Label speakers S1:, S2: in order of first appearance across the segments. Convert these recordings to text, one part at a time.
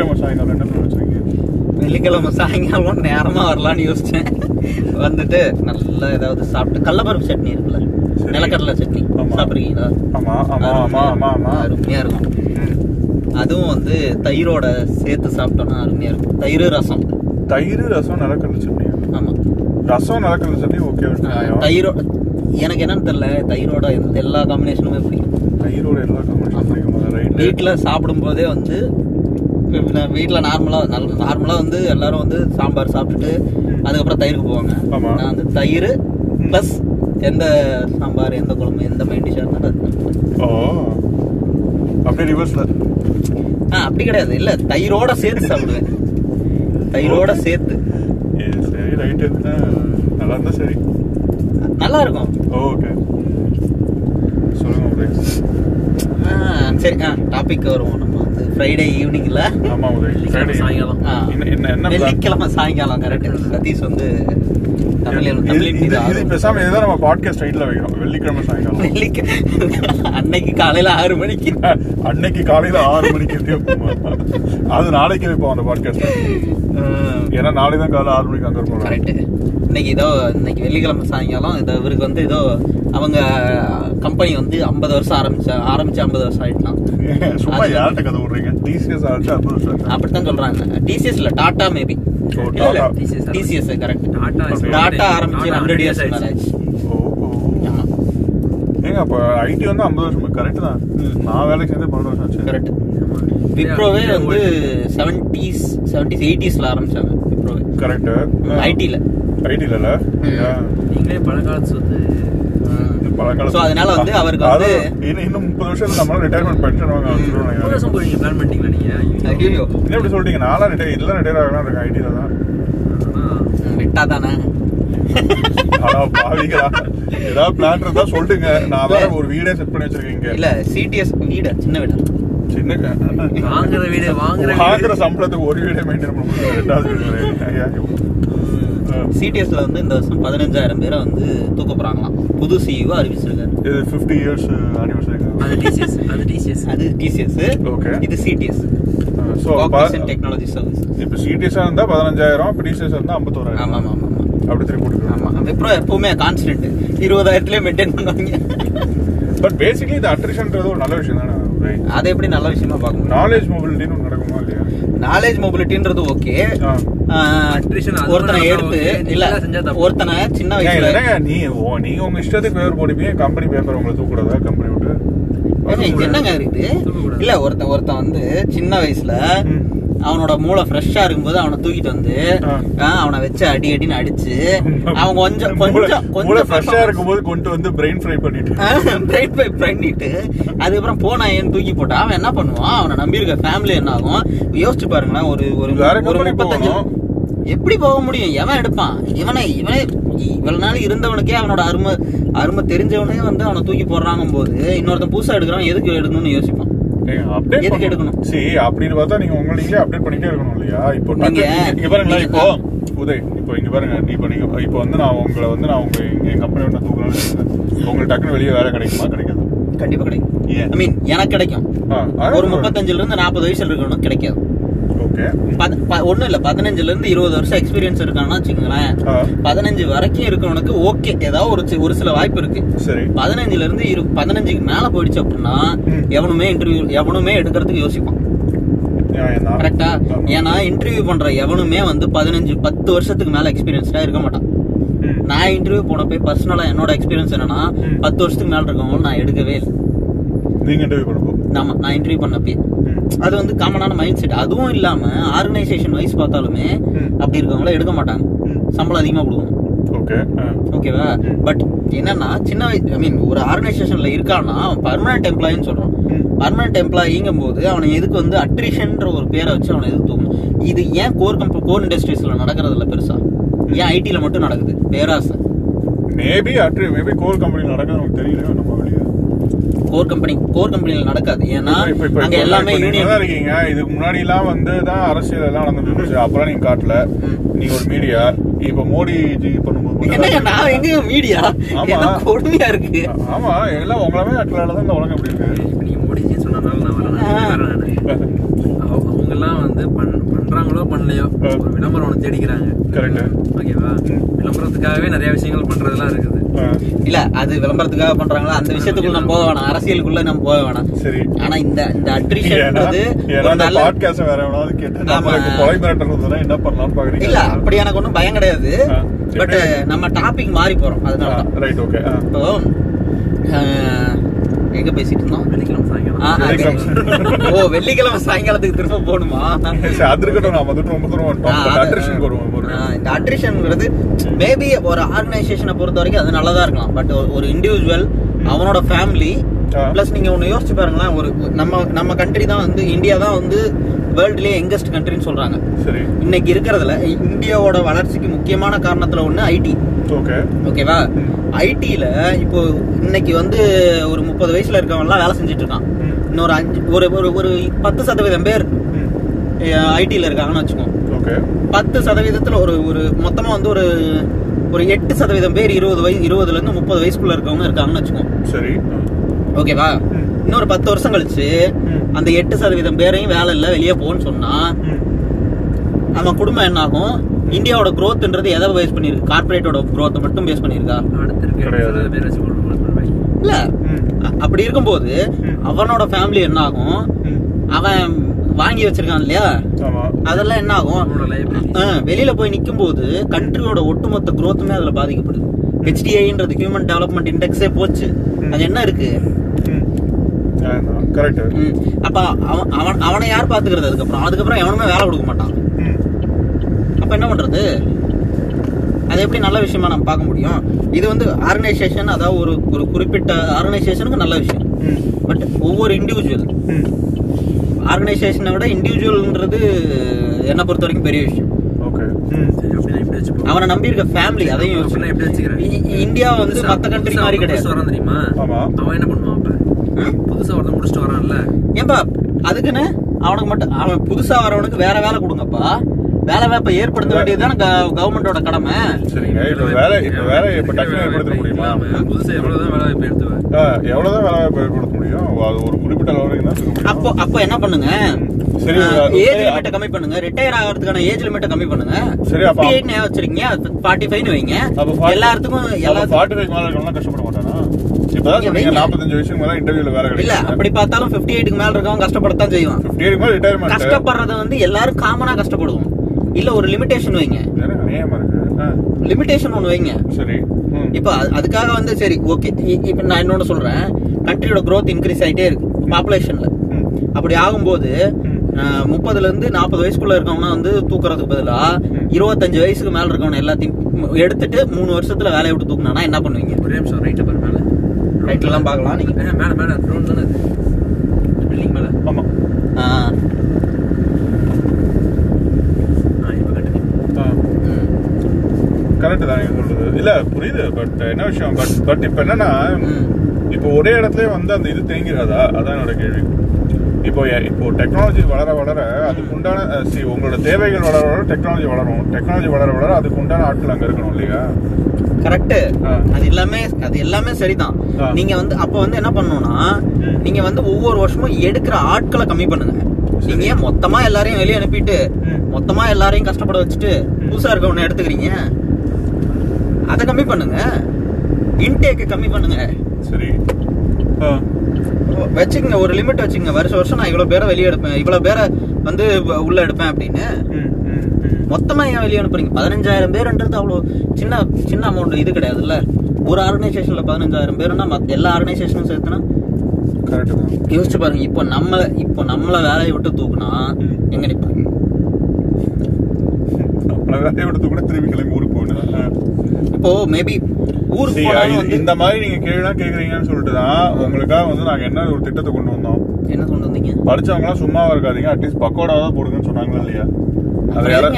S1: வெள்ளிக்கிழமை சாயங்காலம் என்ன பண்ண வச்சுருக்கீங்க?
S2: வெள்ளிக்கிழமை சாயங்காலம் நேரமா வரலாம்னு யோசிச்சேன். வந்துட்டு நல்லா ஏதாவது சாப்பிட்டு கடலப்பருப்பு சட்னி இருக்குல்ல. நிலக்கடலை சட்னி.
S1: ஆமா.
S2: சாப்பிட்ருக்கீங்களா?
S1: ஆமா ஆமா ஆமா ஆமா ஆமா.
S2: அருமையா இருக்கும். அதுவும் வந்து தயிரோட சேர்த்து சாப்பிட்டோம்னா அருமையா இருக்கும். தயிர் ரசம்.
S1: தயிர் ரசம் நிலக்கடலை சட்னி.
S2: ஆமா.
S1: ரசம் நிலக்கடலை சட்னி ஓகே நியாயம்
S2: தயிரோ எனக்கு என்னன்னு தெரியல. தயிரோட எல்லா காம்பினேஷனுமே பிடிக்கும்.
S1: தயிரோட எல்லா காம்பினேஷன் பிடிக்கும். ரைட்
S2: வீட்டில் சாப்பிடும் போதே வந்து வீட்டில் நார்மலாக நார்மலாக வந்து எல்லாரும் வந்து சாம்பார் சாப்பிட்டுட்டு அதுக்கப்புறம் தயிருக்கு போவாங்க. நான் வந்து தயிர் ப்ளஸ் எந்த சாம்பார் எந்த குழம்பு எந்த மெயின் டிஷ்ஷாக இருந்தாலும்
S1: ஓ. அப்படியே ரிவர்ஸ்ல
S2: ஆ அப்படி கிடையாது. இல்லை தயிரோட சேர்த்து சாப்பிடுவேன். தயிரோட சேர்த்து.
S1: சரி ரைட்டு நல்லா இருந்தா சரி.
S2: நல்லா இருக்கும்.
S1: ஓகே சொல்லுங்க
S2: சரி ஆ டாபிக் வருவோம் நம்ம வந்து ஃப்ரைடே ஈவினிங்ல
S1: ஆமா
S3: வெள்ளிக்கிழமை சாயங்காலம்.
S1: என்ன என்ன?
S2: வெள்ளிக்கிழமை சாயங்காலம் கரெக்ட் சதீஷ் வந்து
S1: பேசாம இதுதான் நம்ம பாட்காஸ்ட் டைட்டில் வைக்கிறோம் வெள்ளிக்கிழமை சாயங்காலம்.
S2: அன்னைக்கு காலையில ஆறு மணிக்கு.
S1: அன்னைக்கு காலையில ஆறு மணிக்கு. அது நாளைக்கு வைப்போம் அந்த பாட்காஸ்ட் ஏன்னா நாளைக்கு தான் காலையில ஆறு மணிக்கு அங்க இருப்போம்.
S2: இன்னைக்கு ஏதோ இன்னைக்கு வெள்ளிக்கிழமை சாயங்காலம். இவருக்கு வந்து ஏதோ அவங்க கம்பெனி வந்து ஐம்பது வருஷம் ஆரம்பிச்ச ஆரம்பிச்சு ஐம்பது வருஷம் ஆயிட்டான்.
S1: சும்மா யார்கிட்ட கதை விடுறீங்க? டிசிஎஸ் ஆச்சு அப்புறம் வருஷம்
S2: அப்படித்தான் சொல்றாங்க. டிசிஎஸ் இல்ல Tata maybe TCS correct
S3: Tata.
S2: ஆரம்பிச்சு ஹண்ட்ரட்
S3: 100
S2: இயர்ஸ்
S3: ஆயிடுச்சு.
S1: ஏங்க அப்ப ஐடி வந்து ஐம்பது வருஷம் கரெக்ட் தான். நான் வேலைக்கு சேர்ந்து பன்னெண்டு வருஷம் ஆச்சு.
S2: கரெக்ட். விப்ரோவே வந்து. செவன்டிஸ் செவன்டிஸ் எயிட்டிஸ்ல ஆரம்பிச்சாங்க விப்ரோவே.
S1: கரெக்ட்
S2: ஐடில
S1: ஐடில
S3: நீங்களே பழங்காலத்து சொத்து
S2: So, அதனால வந்து அவருக்கு வந்து-
S1: இன்னும் இன்னும் முப்பது வருஷம் நம்மளால ரிட்டையர்மெண்ட் பென்ஷன் வாங்க
S3: முப்பது வருஷம் போய் நீங்க பிளான் பண்ணிட்டீங்களா நீங்க?
S2: ஐயோ.
S1: என்ன இப்படி சொல்லிட்டீங்க நாளா ரிட்டையர் இதெல்லாம் ரிட்டையர் ஆகலாம் இருக்கேன் தான்.
S2: விட்டா தானே?
S1: ஏதாவது பிளான் இருந்தா சொல்லுங்க. நான் வேற ஒரு வீடே செட் பண்ணி வச்சிருக்கீங்க
S2: இல்ல சிடிஎஸ் வீடு சின்ன வீடு.
S1: சின்ன
S3: வாங்குற வீடு வாங்குற
S1: வாங்குற சம்பளத்துக்கு ஒரு வீடே மெயின்டைன் பண்ண முடியும் ரெண்டாவது வீடு.
S2: சிடிஎஸ்ல வந்து இந்த வருஷம் பதினஞ்சாயிரம் பேரை வந்து தூக்க போறாங்களாம். புது சிஇஓ அறிவிச்சிருக்காரு.
S1: இது 50 இயர்ஸ் அனிவர்சரி
S3: அது டிசிஎஸ் அது டிசிஎஸ்
S2: அது டிசிஎஸ்
S1: Okay.
S2: இது சிடிஎஸ்
S1: ஸோ
S2: டெக்னாலஜி சர்வீஸ்
S1: இப்போ சிடிஎஸ்ஸாக இருந்தா பதினஞ்சாயிரம் இப்போ டிசிஎஸ் இருந்தா ஐம்பத்தோராயிரம்.
S2: ஆமா ஆமா ஆமா
S1: அப்படி திருப்பி
S2: ஆமா
S1: கொடுக்குறோம்
S2: விப்ரோ எப்பவுமே கான்ஸ்டன்ட் இருபதாயிரத்துலயே மெயின்டைன் பண்ணுவாங்க.
S1: பட் பேசிக்கலி இது அட்ரிஷன்ன்றது ஒரு நல்ல விஷயம் தானே
S2: அதை எப்படி நல்ல விஷயமா பார்க்க முடியும்
S1: நாலேஜ் மொபிலிட்டின்னு ஒன்று நடக்குமா இல்லையா
S2: நாலேஜ் மொபிலிட்டின்றது ஓகே
S1: ஆ.
S2: ஒருத்தனை எடுத்து. இல்ல. ஒருத்தனை சின்ன வயசுல
S1: நீ ஓ, நீங்க உங்க இஷ்டத்துக்கு பேப்பர் போடுவீங்க கம்பெனி பேப்பர் உங்களை தூக்கூடாதா கம்பெனி விட்டு
S2: என்னங்க இருக்குது. இல்ல ஒருத்தன் ஒருத்தன் வந்து சின்ன வயசுல. அவனோட மூளை ஃப்ரெஷ்ஷா இருக்கும்போது அவனை தூக்கிட்டு வந்து அவனை வச்சு அடி அடின்னு அடிச்சு அவன் கொஞ்சம் கொஞ்சம் கொஞ்சம்
S1: ஃப்ரெஷ்ஷா இருக்கும்போது கொண்டு வந்து பிரெயின் ஃப்ரை பண்ணிட்டு.
S2: பிரைட் பை பண்ணிட்டு அதுக்கப்புறம் போனா ஏன் தூக்கி போட்டா அவன் என்ன பண்ணுவான்? அவனை நம்பி இருக்க ஃபேமிலி என்ன ஆகும்? யோசிச்சு பாருங்களேன் ஒரு ஒரு ஒரு முப்பத்தஞ்சு. எப்படி போக முடியும்? எவன் எடுப்பான்? இவனை இவனே இவ்வளவு நாள் இருந்தவனுக்கே அவனோட அருமை அருமை தெரிஞ்சவனே வந்து அவனை தூக்கி போடுறாங்க போது இன்னொருத்தன் புதுசா எடுக்கிறான் எதுக்கு எடுக்கணும்னு யோசிப்பான்.
S1: அப்டேட்
S2: எதுக்கு எடுக்கணும்?
S1: சரி அப்படின்னு பார்த்தா நீங்க உங்களுக்கே அப்டேட் பண்ணிட்டே இருக்கணும் இல்லையா? இப்போ
S2: நீங்க-
S1: இங்க இப்போ உதய் இப்போ இங்க பாருங்க இப்போ நீங்க இப்போ வந்து நான் உங்களை வந்து நான் உங்க எங்க கம்பெனி. உங்களுக்கு டக்குனு வெளியே வேலை கிடைக்குமா? கிடைக்காது.
S2: கண்டிப்பா கிடைக்கும்? ஐ மீன் எனக்கு கிடைக்கும். ஒரு முப்பத்தஞ்சுல இருந்து நாற்பது வயசுல இருக்கணும் கிடைக்காது.
S1: ஓகே
S2: இல்ல பதினஞ்சுல இருந்து இருபது வருஷம் எக்ஸ்பீரியன்ஸ் இருக்கான்னா வச்சுக்கோங்களேன். பதினஞ்சு வரைக்கும் இருக்கவனுக்கு ஓகே ஏதாவது ஒரு ஒரு சில வாய்ப்பு இருக்கு
S1: சரி
S2: பதினஞ்சுல இருந்து இரு பதினஞ்சுக்கு மேல போயிடுச்சு அப்படின்னா. எவனுமே இன்டர்வியூ எவனுமே எடுக்கிறதுக்கு யோசிப்பான். கரெக்டா. ஏன்னா இன்டர்வியூ பண்ற எவனுமே வந்து பதினஞ்சு பத்து வருஷத்துக்கு மேல எக்ஸ்பீரியன்ஸ்டா இருக்க மாட்டான். நான் இன்டர்வியூ போனப்போ பர்சனலா என்னோட எக்ஸ்பீரியன்ஸ் என்னன்னா. பத்து வருஷத்துக்கு மேல இருக்கவங்க நான் எடுக்கவே இல்லை
S1: நீங்க இன்டர்வியூ
S2: ஆமா நான் இன்டர்வியூ பண்ணப்பே அது வந்து காமனான மைண்ட் செட் அதுவும் இல்லாம ஆர்கனைசேஷன் வைஸ் பார்த்தாலுமே. அப்படி இருக்கவங்கள எடுக்க மாட்டாங்க. சம்பளம் அதிகமா கொடுக்கணும்.
S1: ஓகே
S2: ஓகேவா பட் என்னன்னா சின்ன வயசு ஐ மீன் ஒரு ஆர்கனைசேஷன்ல இருக்கான்னா அவன் பர்மனன்ட் எம்ப்ளாயின்னு சொல்றான். பர்மனன்ட் எம்ப்ளாயிங்கும் போது அவனை எதுக்கு வந்து அட்ரிஷன்ற ஒரு பேரை வச்சு அவனை எதுக்கு தூக்கணும்? இது ஏன் கோர் கம்ப கோர் இண்டஸ்ட்ரீஸ்ல நடக்கிறது இல்ல பெருசா ஏன் ஐடில மட்டும் நடக்குது? பேராசை
S1: மேபி அட்ரி மேபி கோல் கம்பெனி நடக்குது நமக்கு தெரியல நம்ம
S2: கோர் கம்பெனி கோர் கம்பெனில நடக்காது. ஏன்னா அங்க எல்லாமே யூனியன்
S1: இருக்கீங்க இதுக்கு முன்னாடி எல்லாம் வந்து தான் அரசியல் எல்லாம் நடந்துட்டு இருந்துச்சு. அப்பெல்லாம் நீங்க காட்டல. நீங்க ஒரு மீடியா இப்ப மோடி ஜி பண்ணும்போது
S2: என்னங்க நான் எங்க மீடியா? கொடுமையா இருக்கு.
S1: ஆமா எல்லாம் உங்களவே அக்கலால தான் இந்த உலகம் இப்படி இருக்கு?
S3: இப்ப நீங்க மோடிஜி சொன்னதால நான் வரேன் அவங்க எல்லாம் வந்து பண்- பண்றாங்களோ பண்ணலையோ ஒரு விளம்பரம் ஒண்ணு தேடிக்கிறாங்க.
S1: கரெக்ட்
S3: ஓகேவா? விளம்பரத்துக்காகவே நிறைய விஷயங்கள் பண்றதெல்லாம் இருக்குது.
S2: இல்ல அது விளம்பரத்துக்காக பண்றாங்களா? அந்த விஷயத்துக்குள்ள நம்ம போக வேணாம். அரசியலுக்குள்ள நம்ம போக வேணாம்.
S1: சரி.
S2: ஆனா இந்த இந்த அட்ரிஷன்ன்றது ஒரு நல்ல
S1: பாட்காஸ்ட் வேற எவனாவது கேட்டு
S2: ஆமா.
S1: கொலை மிரட்டுறதுனா என்ன பண்ணலாம்னு பாக்குறீங்க?
S2: இல்ல அப்படி எனக்கு ஒண்ணும் பயம் கிடையாது.
S1: ஆ,
S2: பட்? நம்ம டாபிக் மாறி போறோம். அதனாலதான்
S1: ரைட் ஓகே
S2: இப்போ எங்க பேசிட்டு இருந்தோம்?
S3: வெள்ளிக்கிழமை சாயங்காலம்.
S2: அது-. ஓ வெள்ளிக்கிழமை சாயங்காலத்துக்கு திரும்ப போகணுமா?
S1: அது இருக்கட்டும் நம்ம வந்துட்டு ரொம்ப தூரம்
S2: அது- இந்த அட்ரிஷன்ங்கிறது மேபி ஒரு ஆர்கனைசேஷனை பொறுத்த வரைக்கும் அது நல்லதா இருக்கலாம். பட் ஒரு இண்டிவிஜுவல் அவனோட ஃபேமிலி. பிளஸ் நீங்க ஒண்ணு யோசிச்சு பாருங்களேன் ஒரு நம்ம நம்ம கண்ட்ரி தான் வந்து இந்தியா தான் வந்து வேர்ல்டுலயே யங்கஸ்ட் கண்ட்ரின்னு சொல்றாங்க.
S1: சரி.
S2: இன்னைக்கு இருக்கிறதுல இந்தியாவோட வளர்ச்சிக்கு முக்கியமான காரணத்துல ஒண்ணு ஐடி
S1: ஓகே.
S2: ஓகேவா ஐடில இப்போ இன்னைக்கு வந்து ஒரு முப்பது வயசுல இருக்கவங்க எல்லாம் வேலை செஞ்சுட்டு இருக்கான். இன்னொரு அஞ்சு ஒரு ஒரு ஒரு பத்து சதவீதம் பேர் ஐடில இருக்காங்கன்னு வச்சுக்கோங்க
S1: ஓகே.
S2: பத்து சதவீதத்துல ஒரு ஒரு மொத்தமா வந்து ஒரு ஒரு எட்டு சதவீதம் பேர் இருபது வயசு இருபதுல இருந்து முப்பது வயசுக்குள்ள இருக்கவங்க இருக்காங்கன்னு வச்சுக்கோங்க
S1: சரி.
S2: ஓகேவா. இன்னொரு பத்து வருஷம் கழிச்சு. அந்த எட்டு சதவீதம் பேரையும் வேலை இல்ல வெளியே போன்னு சொன்னா. நம்ம குடும்பம் என்ன ஆகும் இந்தியாவோட growthன்றது எதை பேஸ் பண்ணிருக்கு கார்பரேட்டோட growth மட்டும் பேஸ்
S3: போய்
S2: இல்ல. அப்படி இருக்கும்போது. அவனோட ஃபேமிலி என்ன ஆகும். அவன் வாங்கி வச்சிருக்கான் இல்லையா? அதெல்லாம் என்ன ஆகும் வெளியில போய் நிக்கும் போது கண்ட்ரியோட ஒட்டுமொத்த growthமே அதுல பாதிக்கப்படுது. ஹெச்டிஐன்றது ஹியூமன் டெவலப்மெண்ட் இண்டெக்ஸே போச்சு. அது என்ன இருக்கு?
S1: கரெக்ட்.
S2: அப்ப அவன் அவன் அவனை யார் பாத்துக்கிறது அதுக்கப்புறம்? அதுக்கப்புறம் எவனுமே வேலை கொடுக்க மாட்டான். அப்ப என்ன பண்றது? அது எப்படி நல்ல விஷயமா நம்ம பார்க்க முடியும்? இது வந்து ஆர்கனைசேஷன் அதாவது ஒரு ஒரு குறிப்பிட்ட ஆர்கனைசேஷனுக்கு நல்ல விஷயம். பட் ஒவ்வொரு இண்டிவிஜுவல் ஆர்கனைசேஷனை விட இண்டிவிஜுவல்ன்றது என்னை பொறுத்த வரைக்கும் பெரிய விஷயம்.
S1: ஓகே
S3: வச்சுப்போம்.
S2: அவனை நம்பி இருக்க ஃபேமிலி அதையும்
S3: அப்படின்னா இப்படி வச்சுக்கிறேன்.
S2: இந்தியா வந்து மத்த கண்ட்ரி மாதிரி கிடையாது.
S3: வரான் தெரியுமா? அவன் என்ன பண்ணுவான் அப்ப? புதுசா ஒருத்தன் முடிச்சுட்டு வரான்ல.
S2: ஏன்பா அதுக்குன்னு அவனுக்கு மட்டும் அவன் புதுசா வரவனுக்கு வேற வேலை கொடுங்கப்பா. வேலை வாய்ப்பை ஏற்படுத்த வேண்டியதுதானே கவர்மெண்டோட கடமை.
S1: சரிங்க இப்ப வேலை இப்ப வேலை இப்ப டக்குனு ஏற்படுத்த முடியுமா?
S3: புதுசா எவ்வளவுதான் வேலை வாய்ப்பு
S1: எவ்வளவுதான் வேலை வாய்ப்பு ஏற்படுத்த முடியும்? அது ஒரு குறிப்பிட்ட அளவு வரைக்கும் தான் இருக்க முடியும்.
S2: அப்போ அப்போ என்ன பண்ணுங்க?
S1: சரி,
S2: ஏஜ் லிமிட்டை கம்மி பண்ணுங்க. ரிட்டையர் ஆகிறதுக்கான ஏஜ் லிமிட்டை கம்மி பண்ணுங்க.
S1: சரி, அப்ப-
S2: 58 ஏன் வச்சிருக்கீங்க. ஃபார்ட்டி ஃபைவ் வைங்க.
S1: அப்ப 40
S2: எல்லாத்துக்கும்
S1: அப்ப
S2: எல்லாத்துக்கும்
S1: 45 மேல இருக்கவங்கலாம் கஷ்டப்பட மாட்டானா? இப்பதான் சொன்னீங்க,
S2: வைங்க.
S1: 45 வயசுக்கு மேல
S2: இல்ல
S1: கிடைக்குது.
S2: அப்படி பார்த்தாலும் 58 க்கு மேல இருக்கவங்க கஷ்டப்படத்தான் செய்வான்
S1: 58 க்கு மேல retirement.
S2: கஷ்டப்படுறது வந்து எல்லாரும் காமனா கஷ்டப்படுவோம். இல்ல ஒரு லிமிடேஷன் வைங்க. லிமிடேஷன் ஒன்னு வைங்க.
S1: சரி.
S2: இப்ப அது- அதுக்காக வந்து சரி ஓகே இப்ப நான் இன்னொன்னு சொல்றேன். கண்ட்ரியோட growth இன்க்ரீஸ் ஆயிட்டே இருக்கு. பாப்புலேஷன்ல. அப்படி ஆகும்போது
S1: ம்.
S2: அஹ், முப்பதுல இருந்து நாற்பது வயசுக்குள்ள இருக்கவனா வந்து தூக்குறதுக்கு பதிலா
S1: ம்.
S2: இருபத்தஞ்சு வயசுக்கு மேல இருக்கவன எல்லாத்தையும் எடுத்துட்டு மூணு வருஷத்துல வேலையை விட்டு தூக்குனா என்ன பண்ணுவீங்க?
S3: ஒரே நிமிஷம் ரைட்டு பாரு மேல.
S2: ரைட்ல எல்லாம் பார்க்கலாம் நீங்க.
S3: ஏ, மேல மேல ட்ரோன் தானே பில்டிங் மேல.
S1: ஆமா.
S2: ஆஹ்,
S3: ஆ.
S1: கரெக்ட் தான் நீங்க சொல்றது. இல்ல புரியுது பட் என்ன விஷயம்? பட் பட் இப்ப என்னன்னா. இப்போ ஒரே இடத்துல வந்து அந்த இது தேங்கிறாதா? அதான் என்னோட கேள்வி. இப்போ இப்போ டெக்னாலஜி வளர வளர அதுக்கு உண்டான சி உங்களோட தேவைகள் வளர வளர டெக்னாலஜி வளரும் டெக்னாலஜி வளர வளர அதுக்கு உண்டான ஆட்கள் அங்க இருக்கணும் இல்லையா?
S2: கரெக்ட். அது எல்லாமே அது எல்லாமே சரிதான். நீங்க வந்து அப்ப வந்து என்ன பண்ணணும்னா. நீங்க வந்து ஒவ்வொரு வருஷமும் எடுக்கிற ஆட்களை கம்மி பண்ணுங்க. நீங்க மொத்தமா எல்லாரையும் வெளியே அனுப்பிட்டு. மொத்தமா எல்லாரையும் கஷ்டப்பட வச்சுட்டு புதுசா இருக்கவன எடுத்துக்கிறீங்க? அதை கம்மி பண்ணுங்க. இன்டேக் கம்மி பண்ணுங்க.
S1: சரி.
S2: வச்சுக்கங்க ஒரு லிமிட் வச்சுக்கங்க. வருஷம் வருஷம் நான் இவ்வளவு பேரை வெளியே எடுப்பேன். இவ்வளவு பேரை வந்து உள்ள எடுப்பேன் அப்படின்னு. மொத்தமா ஏன் வெளியே அனுப்புறீங்க? பதினஞ்சாயிரம் பேருன்றது அவ்வளோ சின்ன சின்ன அமௌண்ட் இது கிடையாதுல்ல. ஒரு ஆர்கனைசேஷன்ல பதினஞ்சாயிரம் பேருன்னா மத்த எல்லா ஆர்கனைசேஷனும் சேர்த்துனா யோசிச்சு பாருங்க இப்போ நம்ம இப்போ நம்மள வேலையை விட்டு தூக்குனா. எங்க நிப்பாங்க?
S1: நம்மள வேலையை விடுத்து கூட திரும்பி கிளம்பி ஊருக்கு போகணும்.
S2: இப்போ மேபி ஊருக்கு
S1: இந்த மாதிரி நீங்க கேள்விலாம் கேக்குறீங்கன்னு சொல்லிட்டு தான் உங்களுக்காக வந்து நாங்க என்ன ஒரு திட்டத்தை கொண்டு வந்தோம்.
S2: என்ன கொண்டு வந்தீங்க?
S1: படிச்சவங்க எல்லாம் சும்மாவா இருக்காதீங்க அட்லீஸ்ட் பக்கோடாவது போடுங்கன்னு சொன்னாங்களா இல்லையா?
S3: பக்கடா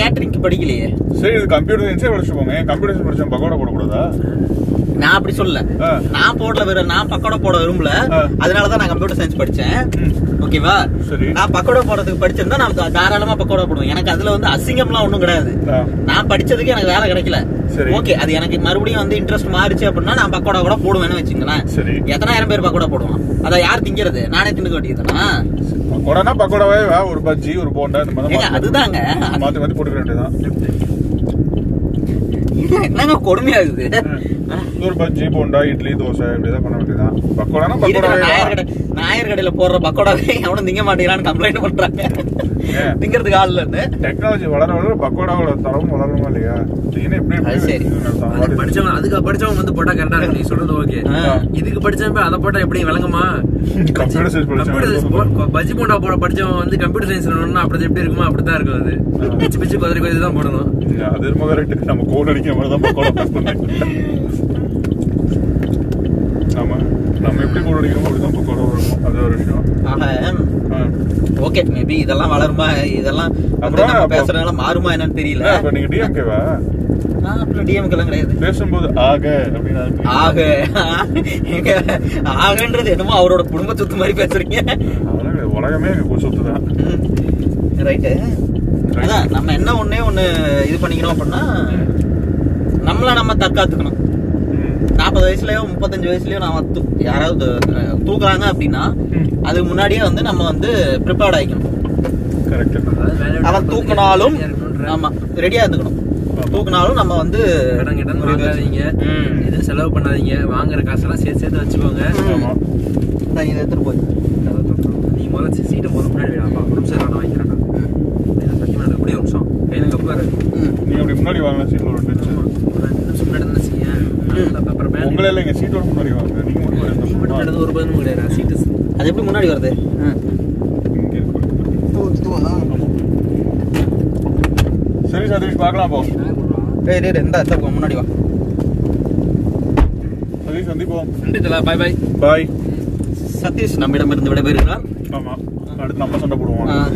S2: கேட்டரிங்க்கு படிக்கலையே.
S1: சரி இது கம்ப்யூட்டர் சயின்ஸே படிச்சு போங்க கம்ப்யூட்டர் சயின்ஸ் படிச்சவன் பக்கோடா போடக்கூடாதா?
S2: நான் அப்படி சொல்லல. நான் போடல வேற நான் பக்கோடா போட விரும்பல. அதனாலதான் நான் கம்ப்யூட்டர் சயின்ஸ் படிச்சேன். ஓகேவா? நான் பக்கோடா போடுறதுக்கு படிச்சிருந்தா நான் தாராளமா பக்கோடா போடுவேன். எனக்கு அதுல வந்து அசிங்கம்லாம் ஒண்ணும் கிடையாது. நான் படிச்சதுக்கு எனக்கு வேலை கிடைக்கல.
S1: சரி.
S2: ஓகே அது எனக்கு மறுபடியும் வந்து இன்ட்ரெஸ்ட் மாறிச்சு அப்படின்னா நான் பக்கோடா கூட போடுவேன்னு வச்சுங்களேன் எத்தனாயிரம் பேர் பக்கோடா போடுவான் அதை யார் திங்கிறது? நானே தின்னுக்க வேண்டியதுதானா
S1: பக்கோடானா பக்கோடாவே ஒரு பஜ்ஜி ஒரு போண்டா
S2: அதுதாங்க.
S1: மாத்தி மாத்தி போட்டுக்க வேண்டியதுதான்.
S2: என்னங்க கொடுமையா இருக்குது.
S1: ஒரு பஜ்ஜி போண்டா இட்லி தோசை இப்படிதான் பண்ண வேண்டியதுதான். பக்கோடானா பக்கோடாவே
S2: நாயர் கடையில போடுற பக்கோடாவே எவனும் திங்க மாட்டேங்கிறான்னு கம்ப்ளைண்ட் பண்றாங்க? திங்கிறதுக்கு ஆள் இல்லன்னு.
S1: டெக்னாலஜி வளர வளர பக்கோடாவோட தரமும் வளருமா இல்லையா?
S2: சரி.
S3: படிச்சவன் அதுக்கு படிச்சவன் வந்து போட்டா கரெக்டா இருக்கு நீ சொல்றது ஓகே. இதுக்கு படிச்சவன் அதை போட்டா எப்படி விளங்குமா?
S1: கம்ப்யூட்டர் சயின்ஸ்
S3: பஜ்ஜி போண்டா போட படிச்சவன் வந்து கம்ப்யூட்டர் சயின்ஸ் அப்படி எப்படி இருக்குமோ அப்படிதான் இருக்கும் அது. பிச்சு பிச்சு கொதறி கொதறி தான் போடணும்.
S1: அது நம்ம கோல் அடிக்கிற மாதிரி தான் பக்கோடா pack பண்ணேன். ஆமா. நம்ம எப்படி கோல் அடிக்கிறோமோ பக்கோடா வரணும் அது ஒரு விஷயம்.
S2: ஓகே மேபி இதெல்லாம் வளருமா? இதெல்லாம்
S1: அப்புறம்
S2: நம்ம பேசுறதுனால மாறுமா என்னன்னு தெரியல.
S1: அப்ப நீங்க டிஎம்கேவா
S2: அப்படி கிடையாது.
S1: பேசும்போது ஆக அப்படின்னு
S2: ஆக. ஆகன்றது என்னமோ அவரோட குடும்ப சொத்து மாதிரி பேசுறீங்க.
S1: உலகமே எங்க சொத்து தான்.
S2: ரைட்டு அதான் நம்ம என்ன ஒண்ணே ஒண்ணு இது பண்ணிக்கணும் அப்படின்னா நம்மள நம்ம தற்காத்துக்கணும். நாற்பது வயசுலயோ முப்பத்தஞ்சு வயசுலயோ தூ- யாராவது தூக்குறாங்க அப்படின்னா அதுக்கு முன்னாடியே வந்து நம்ம வந்து ப்ரிப்பேர்ட்
S3: விட்டு
S2: அவன் தூக்குனாலும். ஆமா ரெடியா இருந்துக்கணும். தூக்குனாலும் நம்ம வந்து
S3: கடன் கிடன் வாங்காதீங்க. எதுவும் செலவு பண்ணாதீங்க. வாங்குற காசெல்லாம் சேர்த்து சேர்த்து வச்சுக்கோங்க.
S2: நான் இதை எடுத்துட்டு போய்.
S3: நீ முதல்ல சீட்டை முதல்ல முன்னாடி வைடாப்பா ஒரு நிமிஷம் நான் வாங்கிக்கிறேன்டா ஏன்னா சத்தியமா எனக்கு அப்படியே ஒரு நிமிஷம். கையில கப்பாரு.
S1: நீங்க அப்படி முன்னாடி வாங்க சீட்ல ஒரு ரெண்டு நிமிஷம்.
S3: ஒரு ரெண்டு நிமிஷம் முன்னாடி இருந்தா செய்ய அப்புறம் மேலே
S1: உங்களே இல்ல எங்க சீட்டோட முன்னாடி வாங்க. நீங்க மட்டும்
S3: நடந்து ஒரு பதினு கிடையாது சீட்டு
S2: அது எப்படி முன்னாடி வருது.
S1: சரி சதீஷ் பார்க்கலாம் போ.
S2: டேய் டேய் இந்தா இந்தா போ, முன்னாடி வா.
S1: சதீஷ் சந்திப்போம்.
S3: நன்றி தலா பாய் பாய்
S1: பாய்
S2: சதீஷ் நம்மிடமிருந்து விடைபெறுகிறார்.
S1: ஆமா. அடுத்து நம்ம சண்டை போடுவோம்.
S2: ஆ.